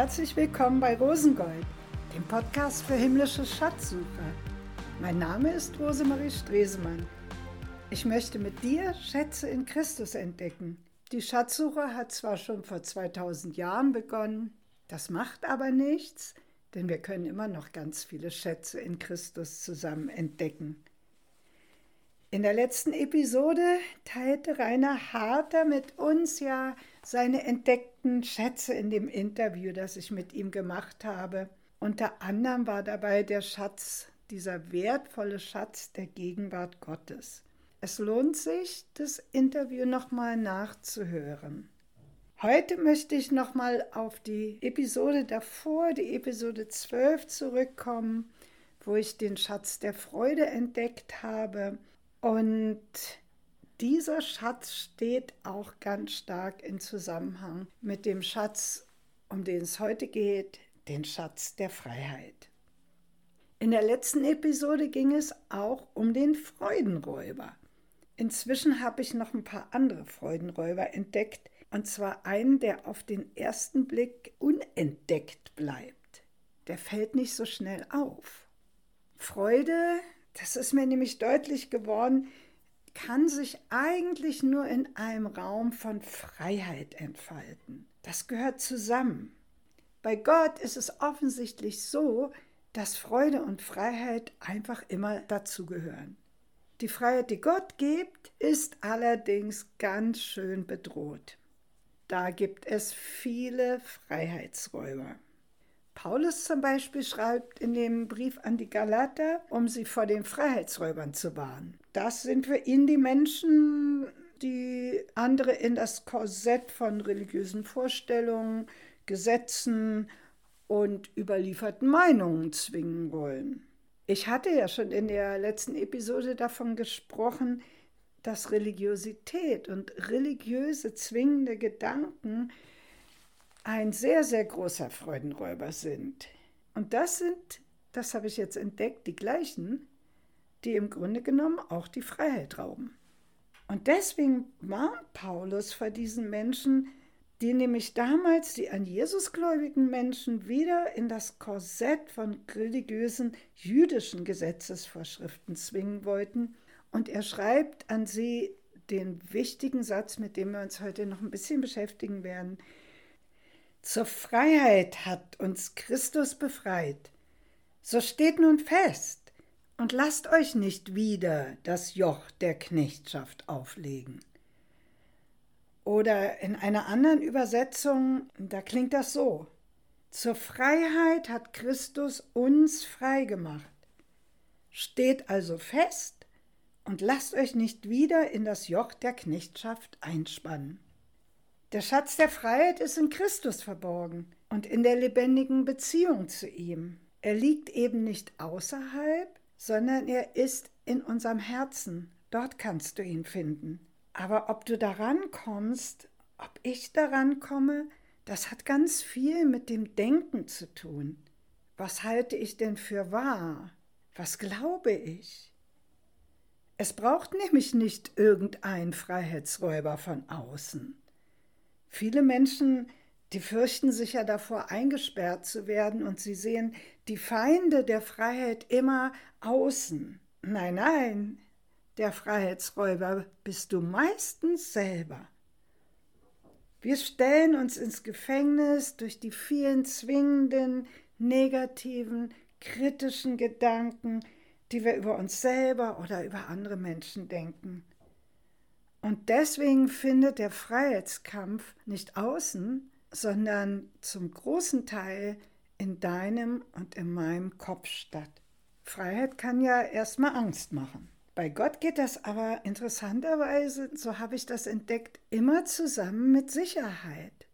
Herzlich willkommen bei Rosengold, dem Podcast für himmlische Schatzsucher. Mein Name ist Rosemarie Stresemann. Ich möchte mit dir Schätze in Christus entdecken. Die Schatzsuche hat zwar schon vor 2000 Jahren begonnen, das macht aber nichts, denn wir können immer noch ganz viele Schätze in Christus zusammen entdecken. In der letzten Episode teilte Rainer Harter mit uns ja seine entdeckten Schätze in dem Interview, das ich mit ihm gemacht habe. Unter anderem war dabei der Schatz, dieser wertvolle Schatz der Gegenwart Gottes. Es lohnt sich, das Interview nochmal nachzuhören. Heute möchte ich nochmal auf die Episode davor, die Episode 12, zurückkommen, wo ich den Schatz der Freude entdeckt habe und dieser Schatz steht auch ganz stark in Zusammenhang mit dem Schatz, um den es heute geht, den Schatz der Freiheit. In der letzten Episode ging es auch um den Freudenräuber. Inzwischen habe ich noch ein paar andere Freudenräuber entdeckt, und zwar einen, der auf den ersten Blick unentdeckt bleibt. Der fällt nicht so schnell auf. Freude das ist mir nämlich deutlich geworden, kann sich eigentlich nur in einem Raum von Freiheit entfalten. Das gehört zusammen. Bei Gott ist es offensichtlich so, dass Freude und Freiheit einfach immer dazugehören. Die Freiheit, die Gott gibt, ist allerdings ganz schön bedroht. Da gibt es viele Freiheitsräuber. Paulus zum Beispiel schreibt in dem Brief an die Galater, um sie vor den Freiheitsräubern zu warnen. Das sind für ihn die Menschen, die andere in das Korsett von religiösen Vorstellungen, Gesetzen und überlieferten Meinungen zwingen wollen. Ich hatte ja schon in der letzten Episode davon gesprochen, dass Religiosität und religiöse zwingende Gedanken ein sehr, sehr großer Freudenräuber sind. Und das sind, das habe ich jetzt entdeckt, die gleichen, die im Grunde genommen auch die Freiheit rauben. Und deswegen warnt Paulus vor diesen Menschen, die nämlich damals die an Jesus gläubigen Menschen wieder in das Korsett von religiösen jüdischen Gesetzesvorschriften zwingen wollten. Und er schreibt an sie den wichtigen Satz, mit dem wir uns heute noch ein bisschen beschäftigen werden. Zur Freiheit hat uns Christus befreit. So steht nun fest und lasst euch nicht wieder das Joch der Knechtschaft auflegen. Oder in einer anderen Übersetzung, da klingt das so. Zur Freiheit hat Christus uns frei gemacht. Steht also fest und lasst euch nicht wieder in das Joch der Knechtschaft einspannen. Der Schatz der Freiheit ist in Christus verborgen und in der lebendigen Beziehung zu ihm. Er liegt eben nicht außerhalb, sondern er ist in unserem Herzen. Dort kannst du ihn finden. Aber ob du daran kommst, ob ich daran komme, das hat ganz viel mit dem Denken zu tun. Was halte ich denn für wahr? Was glaube ich? Es braucht nämlich nicht irgendein Freiheitsräuber von außen. Viele Menschen, die fürchten sich ja davor, eingesperrt zu werden und sie sehen die Feinde der Freiheit immer außen. Nein, nein, der Freiheitsräuber bist du meistens selber. Wir stellen uns ins Gefängnis durch die vielen zwingenden, negativen, kritischen Gedanken, die wir über uns selber oder über andere Menschen denken. Und deswegen findet der Freiheitskampf nicht außen, sondern zum großen Teil in deinem und in meinem Kopf statt. Freiheit kann ja erstmal Angst machen. Bei Gott geht das aber interessanterweise, so habe ich das entdeckt, immer zusammen mit Sicherheit.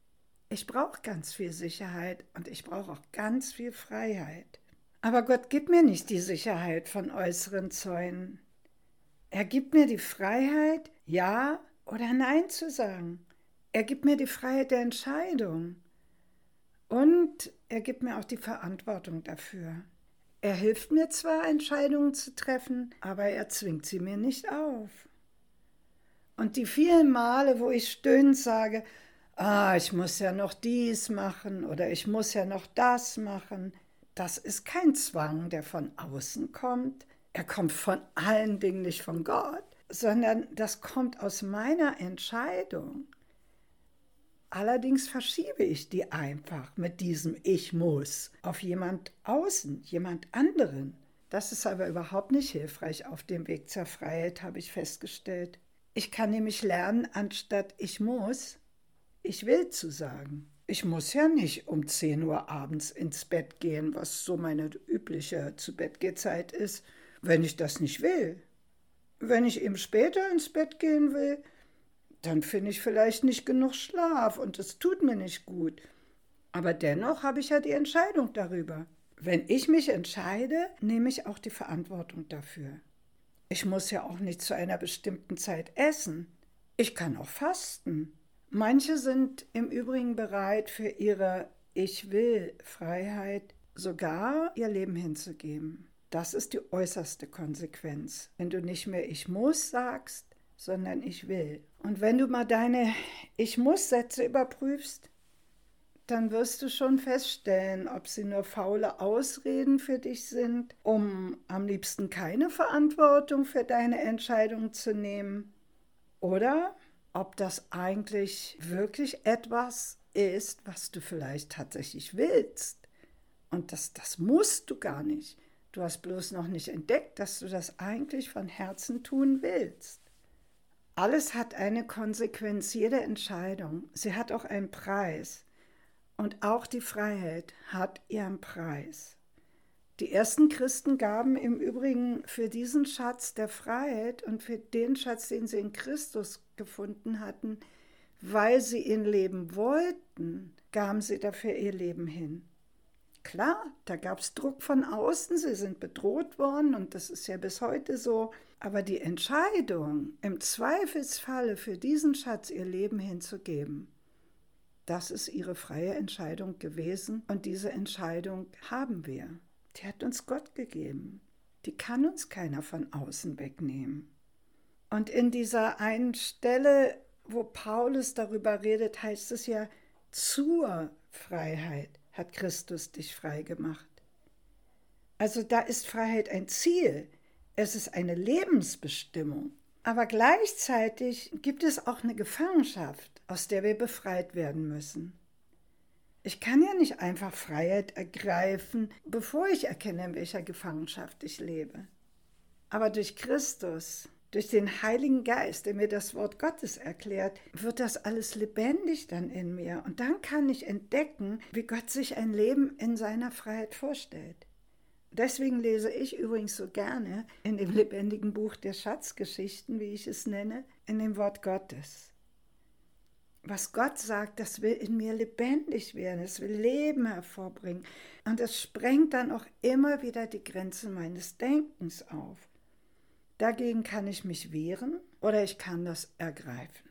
Ich brauche ganz viel Sicherheit und ich brauche auch ganz viel Freiheit. Aber Gott gibt mir nicht die Sicherheit von äußeren Zäunen. Er gibt mir die Freiheit, Ja oder Nein zu sagen. Er gibt mir die Freiheit der Entscheidung. Und er gibt mir auch die Verantwortung dafür. Er hilft mir zwar, Entscheidungen zu treffen, aber er zwingt sie mir nicht auf. Und die vielen Male, wo ich stöhnend sage, ah, ich muss ja noch dies machen oder ich muss ja noch das machen. Das ist kein Zwang, der von außen kommt. Er kommt von allen Dingen nicht von Gott, sondern das kommt aus meiner Entscheidung. Allerdings verschiebe ich die einfach mit diesem Ich muss auf jemand außen, jemand anderen. Das ist aber überhaupt nicht hilfreich auf dem Weg zur Freiheit, habe ich festgestellt. Ich kann nämlich lernen, anstatt ich muss, ich will zu sagen. Ich muss ja nicht um 10 Uhr abends ins Bett gehen, was so meine übliche Zu-Bett-Gehzeit ist, wenn ich das nicht will. Wenn ich eben später ins Bett gehen will, dann finde ich vielleicht nicht genug Schlaf und es tut mir nicht gut. Aber dennoch habe ich ja die Entscheidung darüber. Wenn ich mich entscheide, nehme ich auch die Verantwortung dafür. Ich muss ja auch nicht zu einer bestimmten Zeit essen. Ich kann auch fasten. Manche sind im Übrigen bereit, für ihre Ich will Freiheit sogar ihr Leben hinzugeben. Das ist die äußerste Konsequenz. Wenn du nicht mehr Ich muss sagst, sondern Ich will. Und wenn du mal deine Ich muss Sätze überprüfst, dann wirst du schon feststellen, ob sie nur faule Ausreden für dich sind, um am liebsten keine Verantwortung für deine Entscheidung zu nehmen, oder ob das eigentlich wirklich etwas ist, was du vielleicht tatsächlich willst. Und das, das musst du gar nicht. Du hast bloß noch nicht entdeckt, dass du das eigentlich von Herzen tun willst. Alles hat eine Konsequenz, jede Entscheidung. Sie hat auch einen Preis. Und auch die Freiheit hat ihren Preis. Die ersten Christen gaben im Übrigen für diesen Schatz der Freiheit und für den Schatz, den sie in Christus gefunden hatten, weil sie ihn leben wollten, gaben sie dafür ihr Leben hin. Klar, da gab es Druck von außen, sie sind bedroht worden und das ist ja bis heute so. Aber die Entscheidung, im Zweifelsfalle für diesen Schatz ihr Leben hinzugeben, das ist ihre freie Entscheidung gewesen und diese Entscheidung haben wir. Die hat uns Gott gegeben. Die kann uns keiner von außen wegnehmen. Und in dieser einen Stelle, wo Paulus darüber redet, heißt es ja, zur Freiheit hat Christus dich frei gemacht. Also da ist Freiheit ein Ziel, es ist eine Lebensbestimmung. Aber gleichzeitig gibt es auch eine Gefangenschaft aus der wir befreit werden müssen. Ich kann ja nicht einfach Freiheit ergreifen, bevor ich erkenne, in welcher Gefangenschaft ich lebe. Aber durch Christus, durch den Heiligen Geist, der mir das Wort Gottes erklärt, wird das alles lebendig dann in mir. Und dann kann ich entdecken, wie Gott sich ein Leben in seiner Freiheit vorstellt. Deswegen lese ich übrigens so gerne in dem lebendigen Buch der Schatzgeschichten, wie ich es nenne, in dem Wort Gottes was Gott sagt, das will in mir lebendig werden, es will Leben hervorbringen. Und es sprengt dann auch immer wieder die Grenzen meines Denkens auf. Dagegen kann ich mich wehren oder ich kann das ergreifen.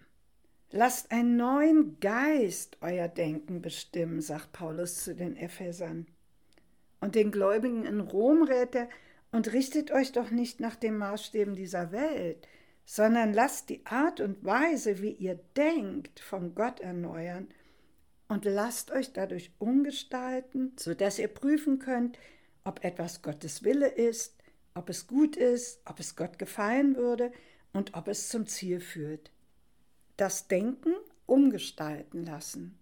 Lasst einen neuen Geist euer Denken bestimmen, sagt Paulus zu den Ephesern. Und den Gläubigen in Rom rät er, und richtet euch doch nicht nach den Maßstäben dieser Welt, sondern lasst die Art und Weise, wie ihr denkt, von Gott erneuern und lasst euch dadurch umgestalten, sodass ihr prüfen könnt, ob etwas Gottes Wille ist, ob es gut ist, ob es Gott gefallen würde und ob es zum Ziel führt. Das Denken umgestalten lassen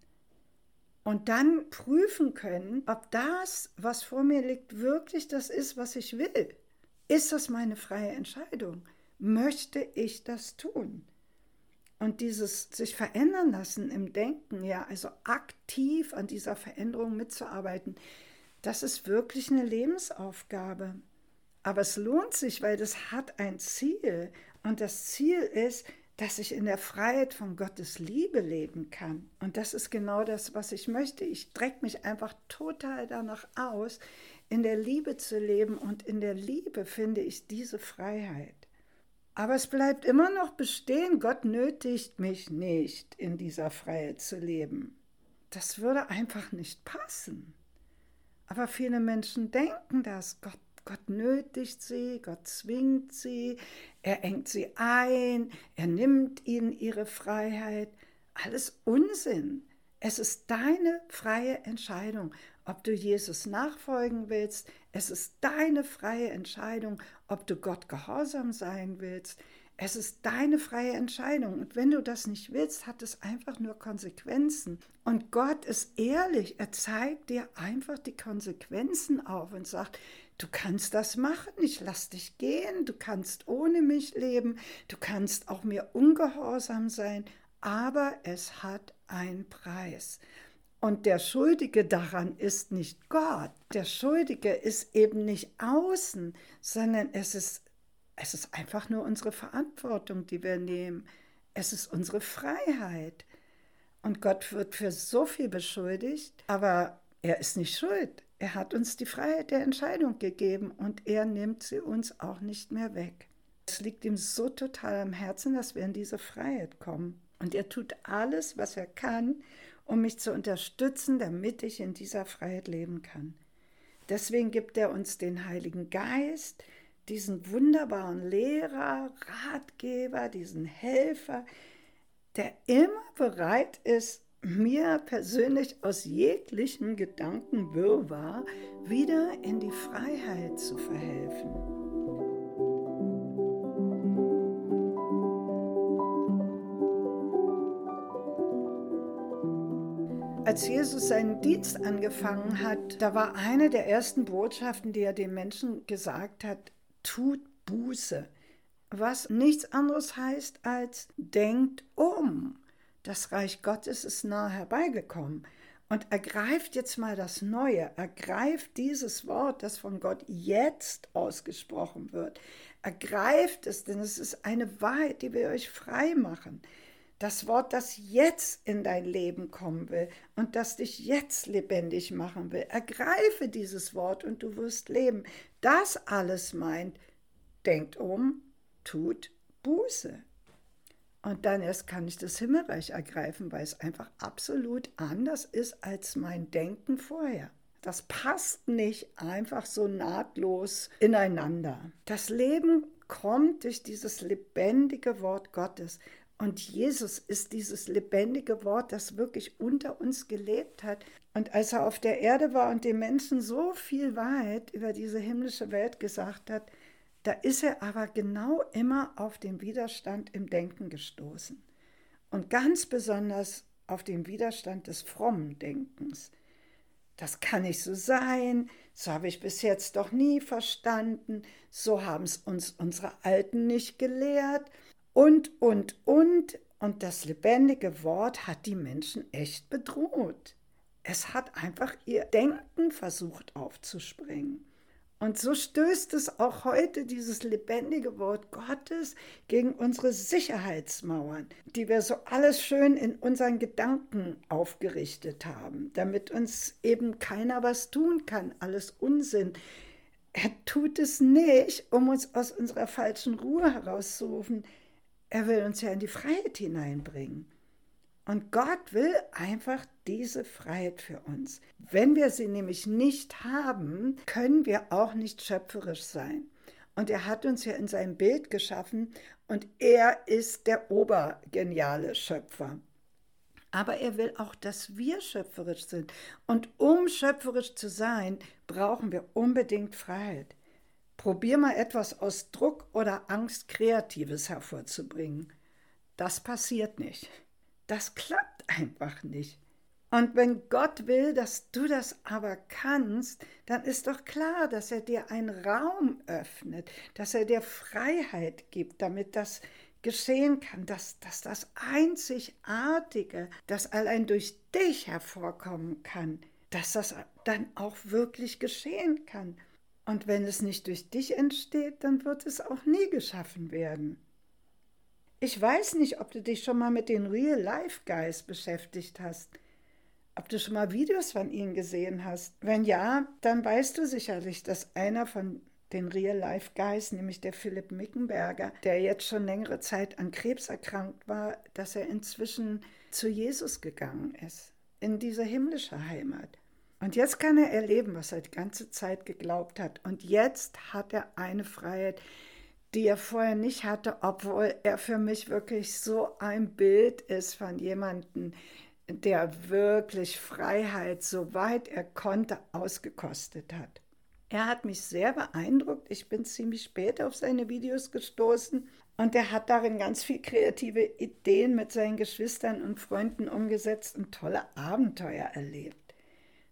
und dann prüfen können, ob das, was vor mir liegt, wirklich das ist, was ich will. Ist das meine freie Entscheidung? möchte ich das tun? Und dieses sich verändern lassen im Denken, ja, also aktiv an dieser Veränderung mitzuarbeiten, das ist wirklich eine Lebensaufgabe. Aber es lohnt sich, weil das hat ein Ziel. Und das Ziel ist, dass ich in der Freiheit von Gottes Liebe leben kann. Und das ist genau das, was ich möchte. Ich strecke mich einfach total danach aus, in der Liebe zu leben. Und in der Liebe finde ich diese Freiheit. Aber es bleibt immer noch bestehen, Gott nötigt mich nicht, in dieser Freiheit zu leben. Das würde einfach nicht passen. Aber viele Menschen denken das. Gott, Gott nötigt sie, Gott zwingt sie, er engt sie ein, er nimmt ihnen ihre Freiheit. alles Unsinn. Es ist deine freie Entscheidung, ob du Jesus nachfolgen willst. Es ist deine freie Entscheidung, ob du Gott gehorsam sein willst. Es ist deine freie Entscheidung. Und wenn du das nicht willst, hat es einfach nur Konsequenzen. Und Gott ist ehrlich. Er zeigt dir einfach die Konsequenzen auf und sagt, du kannst das machen, ich lass dich gehen, du kannst ohne mich leben, du kannst auch mir ungehorsam sein, aber es hat einen Preis. Und der Schuldige daran ist nicht Gott. Der Schuldige ist eben nicht außen, sondern es ist, es ist einfach nur unsere Verantwortung, die wir nehmen. Es ist unsere Freiheit. Und Gott wird für so viel beschuldigt, aber er ist nicht schuld. Er hat uns die Freiheit der Entscheidung gegeben und er nimmt sie uns auch nicht mehr weg. Es liegt ihm so total am Herzen, dass wir in diese Freiheit kommen. Und er tut alles, was er kann, um mich zu unterstützen, damit ich in dieser Freiheit leben kann. Deswegen gibt er uns den Heiligen Geist, diesen wunderbaren Lehrer, Ratgeber, diesen Helfer, der immer bereit ist, mir persönlich aus jeglichen Gedankenwirrwarr wieder in die Freiheit zu verhelfen. Als Jesus seinen Dienst angefangen hat, da war eine der ersten Botschaften, die er den Menschen gesagt hat, tut Buße. Was nichts anderes heißt als denkt um. Das Reich Gottes ist nahe herbeigekommen. Und ergreift jetzt mal das Neue, ergreift dieses Wort, das von Gott jetzt ausgesprochen wird. Ergreift es, denn es ist eine Wahrheit, die wir euch frei machen das Wort, das jetzt in dein Leben kommen will und das dich jetzt lebendig machen will. Ergreife dieses Wort und du wirst leben. Das alles meint, denkt um, tut Buße. Und dann erst kann ich das Himmelreich ergreifen, weil es einfach absolut anders ist als mein Denken vorher. Das passt nicht einfach so nahtlos ineinander. Das Leben kommt durch dieses lebendige Wort Gottes. Und Jesus ist dieses lebendige Wort, das wirklich unter uns gelebt hat. Und als er auf der Erde war und den Menschen so viel Wahrheit über diese himmlische Welt gesagt hat, da ist er aber genau immer auf den Widerstand im Denken gestoßen. Und ganz besonders auf den Widerstand des frommen Denkens. Das kann nicht so sein, so habe ich bis jetzt doch nie verstanden, so haben es uns unsere Alten nicht gelehrt und, und, und. Und das lebendige Wort hat die Menschen echt bedroht. Es hat einfach ihr Denken versucht aufzuspringen. Und so stößt es auch heute dieses lebendige Wort Gottes gegen unsere Sicherheitsmauern, die wir so alles schön in unseren Gedanken aufgerichtet haben, damit uns eben keiner was tun kann, alles Unsinn. Er tut es nicht, um uns aus unserer falschen Ruhe herauszurufen. Er will uns ja in die Freiheit hineinbringen. Und Gott will einfach diese Freiheit für uns. Wenn wir sie nämlich nicht haben, können wir auch nicht schöpferisch sein. Und er hat uns ja in sein Bild geschaffen und er ist der obergeniale Schöpfer. Aber er will auch, dass wir schöpferisch sind. Und um schöpferisch zu sein, brauchen wir unbedingt Freiheit. Probier mal etwas aus Druck oder Angst Kreatives hervorzubringen. Das passiert nicht. Das klappt einfach nicht. Und wenn Gott will, dass du das aber kannst, dann ist doch klar, dass er dir einen Raum öffnet, dass er dir Freiheit gibt, damit das geschehen kann, dass, dass das Einzigartige, das allein durch dich hervorkommen kann, dass das dann auch wirklich geschehen kann. Und wenn es nicht durch dich entsteht, dann wird es auch nie geschaffen werden. Ich weiß nicht, ob du dich schon mal mit den Real Life Guys beschäftigt hast. Ob du schon mal Videos von ihnen gesehen hast. Wenn ja, dann weißt du sicherlich, dass einer von den Real Life Guys, nämlich der Philipp Mickenberger, der jetzt schon längere Zeit an Krebs erkrankt war, dass er inzwischen zu Jesus gegangen ist, in diese himmlische Heimat. Und jetzt kann er erleben, was er die ganze Zeit geglaubt hat. Und jetzt hat er eine Freiheit, die er vorher nicht hatte, obwohl er für mich wirklich so ein Bild ist von jemandem, der wirklich Freiheit, soweit er konnte, ausgekostet hat. Er hat mich sehr beeindruckt. Ich bin ziemlich spät auf seine Videos gestoßen und er hat darin ganz viel kreative Ideen mit seinen Geschwistern und Freunden umgesetzt und tolle Abenteuer erlebt.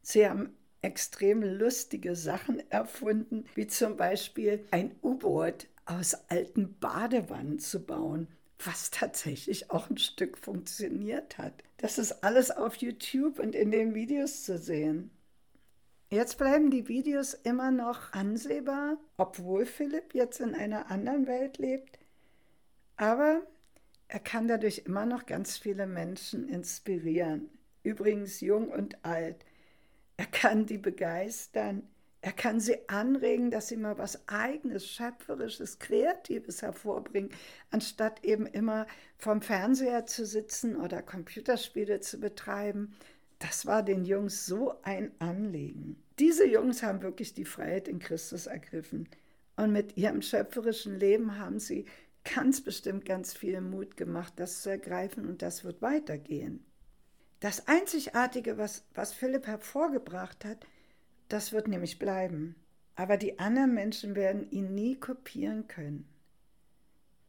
Sie haben extrem lustige Sachen erfunden, wie zum Beispiel ein U-Boot aus alten Badewannen zu bauen, was tatsächlich auch ein Stück funktioniert hat. Das ist alles auf YouTube und in den Videos zu sehen. Jetzt bleiben die Videos immer noch ansehbar, obwohl Philipp jetzt in einer anderen Welt lebt. Aber er kann dadurch immer noch ganz viele Menschen inspirieren, übrigens jung und alt. Er kann die begeistern, er kann sie anregen, dass sie mal was eigenes, schöpferisches, kreatives hervorbringen, anstatt eben immer vom Fernseher zu sitzen oder Computerspiele zu betreiben. Das war den Jungs so ein Anliegen. Diese Jungs haben wirklich die Freiheit in Christus ergriffen. Und mit ihrem schöpferischen Leben haben sie ganz bestimmt ganz viel Mut gemacht, das zu ergreifen und das wird weitergehen. Das Einzigartige, was, was Philipp hervorgebracht hat, das wird nämlich bleiben. Aber die anderen Menschen werden ihn nie kopieren können.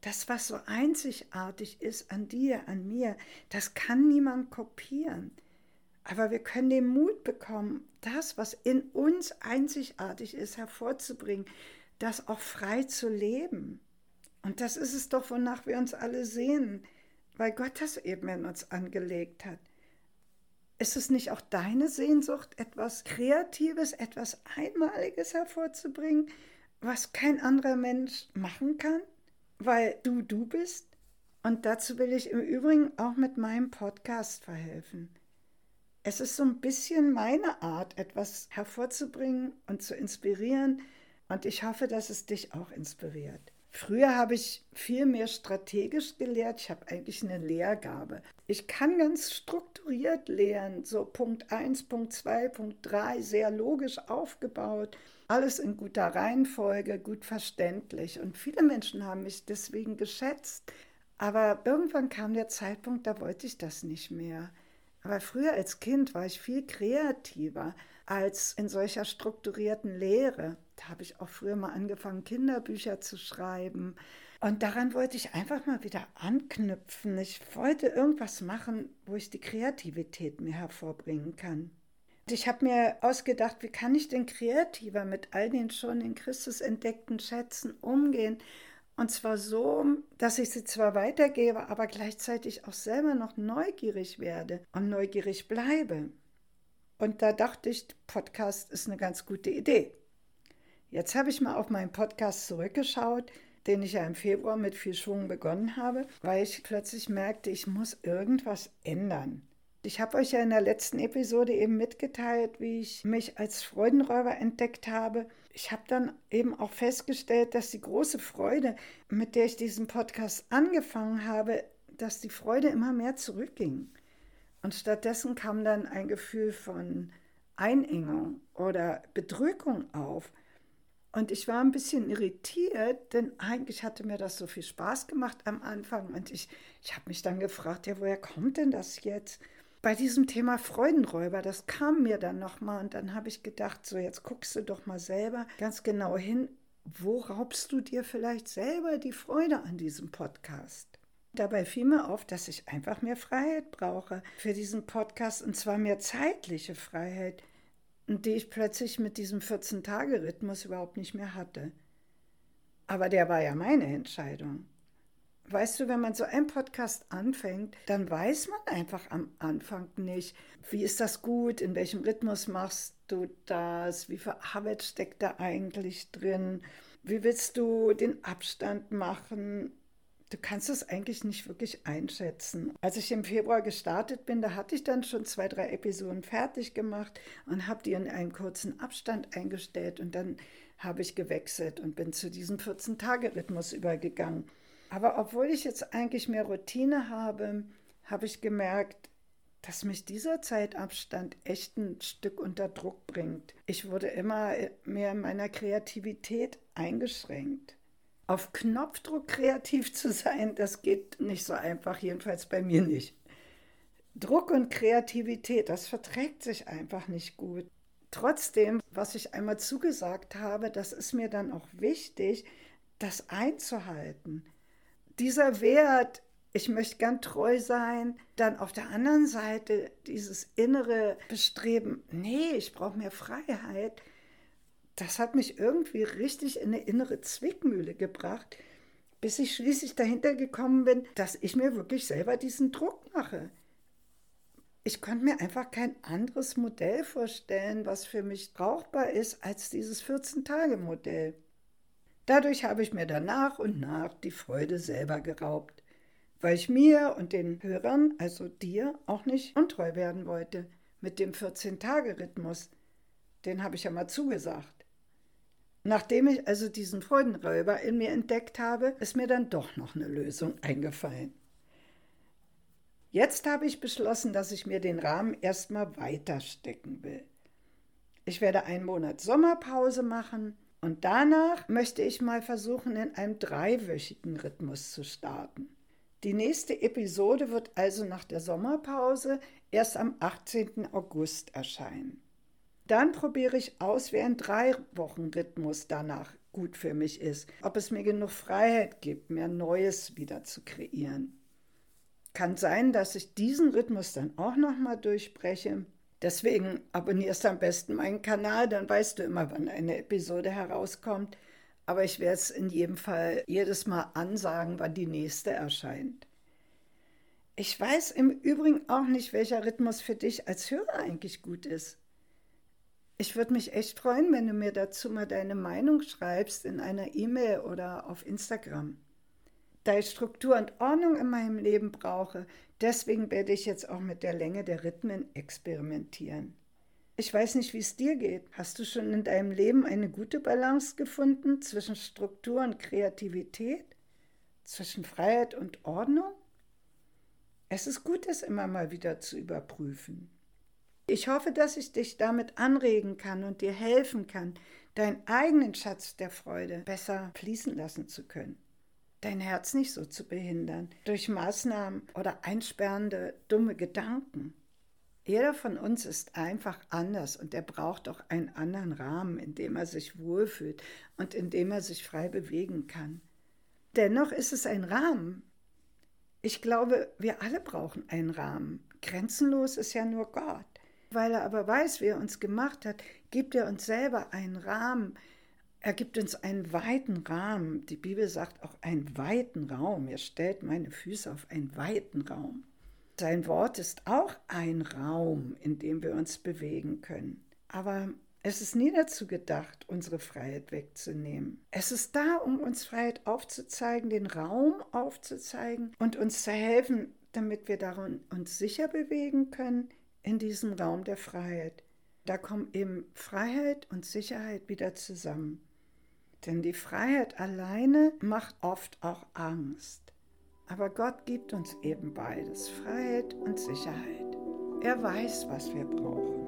Das, was so einzigartig ist an dir, an mir, das kann niemand kopieren. Aber wir können den Mut bekommen, das, was in uns einzigartig ist, hervorzubringen, das auch frei zu leben. Und das ist es doch, wonach wir uns alle sehen, weil Gott das eben in uns angelegt hat. Ist es nicht auch deine Sehnsucht, etwas Kreatives, etwas Einmaliges hervorzubringen, was kein anderer Mensch machen kann, weil du du bist? Und dazu will ich im Übrigen auch mit meinem Podcast verhelfen. Es ist so ein bisschen meine Art, etwas hervorzubringen und zu inspirieren. Und ich hoffe, dass es dich auch inspiriert. Früher habe ich viel mehr strategisch gelehrt. Ich habe eigentlich eine Lehrgabe. Ich kann ganz strukturiert lehren, so Punkt 1, Punkt 2, Punkt 3, sehr logisch aufgebaut. Alles in guter Reihenfolge, gut verständlich. Und viele Menschen haben mich deswegen geschätzt. Aber irgendwann kam der Zeitpunkt, da wollte ich das nicht mehr. Aber früher als Kind war ich viel kreativer als in solcher strukturierten Lehre. Da habe ich auch früher mal angefangen, Kinderbücher zu schreiben. Und daran wollte ich einfach mal wieder anknüpfen. Ich wollte irgendwas machen, wo ich die Kreativität mehr hervorbringen kann. Ich habe mir ausgedacht, wie kann ich denn kreativer mit all den schon in Christus entdeckten Schätzen umgehen? Und zwar so, dass ich sie zwar weitergebe, aber gleichzeitig auch selber noch neugierig werde und neugierig bleibe. Und da dachte ich, Podcast ist eine ganz gute Idee. Jetzt habe ich mal auf meinen Podcast zurückgeschaut, den ich ja im Februar mit viel Schwung begonnen habe, weil ich plötzlich merkte, ich muss irgendwas ändern. Ich habe euch ja in der letzten Episode eben mitgeteilt, wie ich mich als Freudenräuber entdeckt habe. Ich habe dann eben auch festgestellt, dass die große Freude, mit der ich diesen Podcast angefangen habe, dass die Freude immer mehr zurückging. Und stattdessen kam dann ein Gefühl von Einengung oder Bedrückung auf. Und ich war ein bisschen irritiert, denn eigentlich hatte mir das so viel Spaß gemacht am Anfang. Und ich, ich habe mich dann gefragt, ja, woher kommt denn das jetzt? Bei diesem Thema Freudenräuber, das kam mir dann nochmal. Und dann habe ich gedacht, so jetzt guckst du doch mal selber ganz genau hin, wo raubst du dir vielleicht selber die Freude an diesem Podcast? Dabei fiel mir auf, dass ich einfach mehr Freiheit brauche für diesen Podcast und zwar mehr zeitliche Freiheit, die ich plötzlich mit diesem 14-Tage-Rhythmus überhaupt nicht mehr hatte. Aber der war ja meine Entscheidung. Weißt du, wenn man so einen Podcast anfängt, dann weiß man einfach am Anfang nicht, wie ist das gut, in welchem Rhythmus machst du das, wie viel Arbeit steckt da eigentlich drin, wie willst du den Abstand machen Du kannst es eigentlich nicht wirklich einschätzen. Als ich im Februar gestartet bin, da hatte ich dann schon zwei, drei Episoden fertig gemacht und habe die in einen kurzen Abstand eingestellt und dann habe ich gewechselt und bin zu diesem 14-Tage-Rhythmus übergegangen. Aber obwohl ich jetzt eigentlich mehr Routine habe, habe ich gemerkt, dass mich dieser Zeitabstand echt ein Stück unter Druck bringt. Ich wurde immer mehr in meiner Kreativität eingeschränkt. Auf Knopfdruck kreativ zu sein, das geht nicht so einfach, jedenfalls bei mir nicht. Druck und Kreativität, das verträgt sich einfach nicht gut. Trotzdem, was ich einmal zugesagt habe, das ist mir dann auch wichtig, das einzuhalten. Dieser Wert, ich möchte gern treu sein, dann auf der anderen Seite dieses innere Bestreben, nee, ich brauche mehr Freiheit, das hat mich irgendwie richtig in eine innere Zwickmühle gebracht, bis ich schließlich dahinter gekommen bin, dass ich mir wirklich selber diesen Druck mache. Ich konnte mir einfach kein anderes Modell vorstellen, was für mich brauchbar ist, als dieses 14-Tage-Modell. Dadurch habe ich mir dann nach und nach die Freude selber geraubt, weil ich mir und den Hörern, also dir, auch nicht untreu werden wollte mit dem 14-Tage-Rhythmus. Den habe ich ja mal zugesagt. Nachdem ich also diesen Freudenräuber in mir entdeckt habe, ist mir dann doch noch eine Lösung eingefallen. Jetzt habe ich beschlossen, dass ich mir den Rahmen erstmal weiter stecken will. Ich werde einen Monat Sommerpause machen und danach möchte ich mal versuchen, in einem dreiwöchigen Rhythmus zu starten. Die nächste Episode wird also nach der Sommerpause erst am 18. August erscheinen. Dann probiere ich aus, wie ein Drei-Wochen-Rhythmus danach gut für mich ist. Ob es mir genug Freiheit gibt, mehr Neues wieder zu kreieren. Kann sein, dass ich diesen Rhythmus dann auch nochmal durchbreche Deswegen abonnierst am besten meinen Kanal, dann weißt du immer, wann eine Episode herauskommt. Aber ich werde es in jedem Fall jedes Mal ansagen, wann die nächste erscheint. Ich weiß im Übrigen auch nicht, welcher Rhythmus für dich als Hörer eigentlich gut ist. Ich würde mich echt freuen, wenn du mir dazu mal deine Meinung schreibst in einer E-Mail oder auf Instagram da ich Struktur und Ordnung in meinem Leben brauche. Deswegen werde ich jetzt auch mit der Länge der Rhythmen experimentieren. Ich weiß nicht, wie es dir geht. Hast du schon in deinem Leben eine gute Balance gefunden zwischen Struktur und Kreativität? Zwischen Freiheit und Ordnung? Es ist gut, es immer mal wieder zu überprüfen. Ich hoffe, dass ich dich damit anregen kann und dir helfen kann, deinen eigenen Schatz der Freude besser fließen lassen zu können dein Herz nicht so zu behindern durch Maßnahmen oder einsperrende dumme Gedanken. Jeder von uns ist einfach anders und er braucht auch einen anderen Rahmen, in dem er sich wohlfühlt und in dem er sich frei bewegen kann. Dennoch ist es ein Rahmen. Ich glaube, wir alle brauchen einen Rahmen. Grenzenlos ist ja nur Gott. Weil er aber weiß, wie er uns gemacht hat, gibt er uns selber einen Rahmen, er gibt uns einen weiten Rahmen. Die Bibel sagt auch einen weiten Raum. Er stellt meine Füße auf einen weiten Raum. Sein Wort ist auch ein Raum, in dem wir uns bewegen können. Aber es ist nie dazu gedacht, unsere Freiheit wegzunehmen. Es ist da, um uns Freiheit aufzuzeigen, den Raum aufzuzeigen und uns zu helfen, damit wir darin uns sicher bewegen können in diesem Raum der Freiheit. Da kommen eben Freiheit und Sicherheit wieder zusammen. Denn die Freiheit alleine macht oft auch Angst. Aber Gott gibt uns eben beides, Freiheit und Sicherheit. Er weiß, was wir brauchen.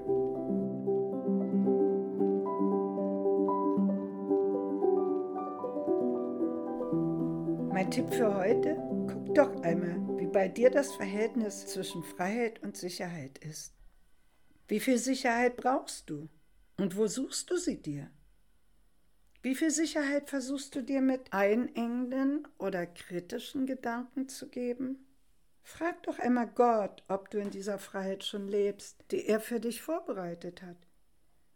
Mein Tipp für heute, guck doch einmal, bei dir das Verhältnis zwischen Freiheit und Sicherheit ist. Wie viel Sicherheit brauchst du? Und wo suchst du sie dir? Wie viel Sicherheit versuchst du dir mit einengenden oder kritischen Gedanken zu geben? Frag doch einmal Gott, ob du in dieser Freiheit schon lebst, die er für dich vorbereitet hat.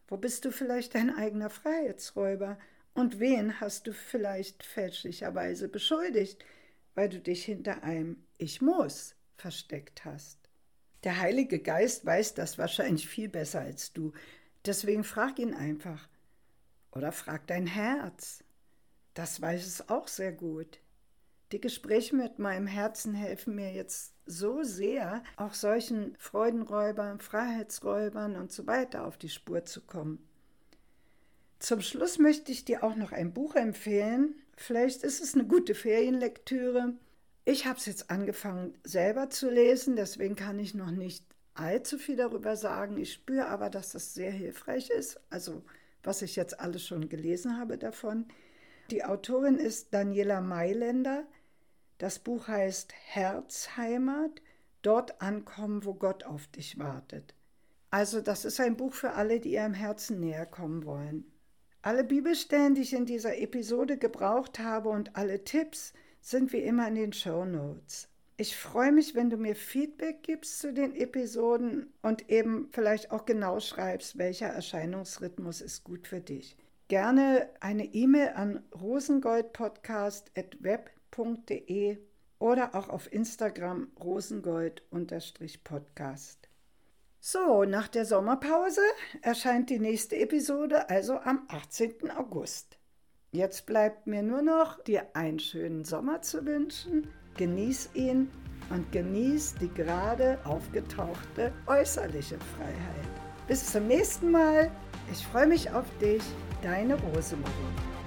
Wo bist du vielleicht dein eigener Freiheitsräuber und wen hast du vielleicht fälschlicherweise beschuldigt, weil du dich hinter einem Ich muss versteckt hast? Der Heilige Geist weiß das wahrscheinlich viel besser als du. Deswegen frag ihn einfach, oder frag dein Herz. Das weiß es auch sehr gut. Die Gespräche mit meinem Herzen helfen mir jetzt so sehr, auch solchen Freudenräubern, Freiheitsräubern und so weiter auf die Spur zu kommen. Zum Schluss möchte ich dir auch noch ein Buch empfehlen. Vielleicht ist es eine gute Ferienlektüre. Ich habe es jetzt angefangen selber zu lesen, deswegen kann ich noch nicht allzu viel darüber sagen. Ich spüre aber, dass das sehr hilfreich ist. Also was ich jetzt alles schon gelesen habe davon. Die Autorin ist Daniela Mailänder. Das Buch heißt Herzheimat, dort ankommen, wo Gott auf dich wartet. Also das ist ein Buch für alle, die ihrem Herzen näher kommen wollen. Alle Bibelstellen, die ich in dieser Episode gebraucht habe und alle Tipps sind wie immer in den Show Notes. Ich freue mich, wenn du mir Feedback gibst zu den Episoden und eben vielleicht auch genau schreibst, welcher Erscheinungsrhythmus ist gut für dich. Gerne eine E-Mail an rosengoldpodcast.web.de oder auch auf Instagram rosengold-podcast. So, nach der Sommerpause erscheint die nächste Episode also am 18. August. Jetzt bleibt mir nur noch, dir einen schönen Sommer zu wünschen Genieß ihn und genieß die gerade aufgetauchte äußerliche Freiheit. Bis zum nächsten Mal. Ich freue mich auf dich, deine Rosemarie.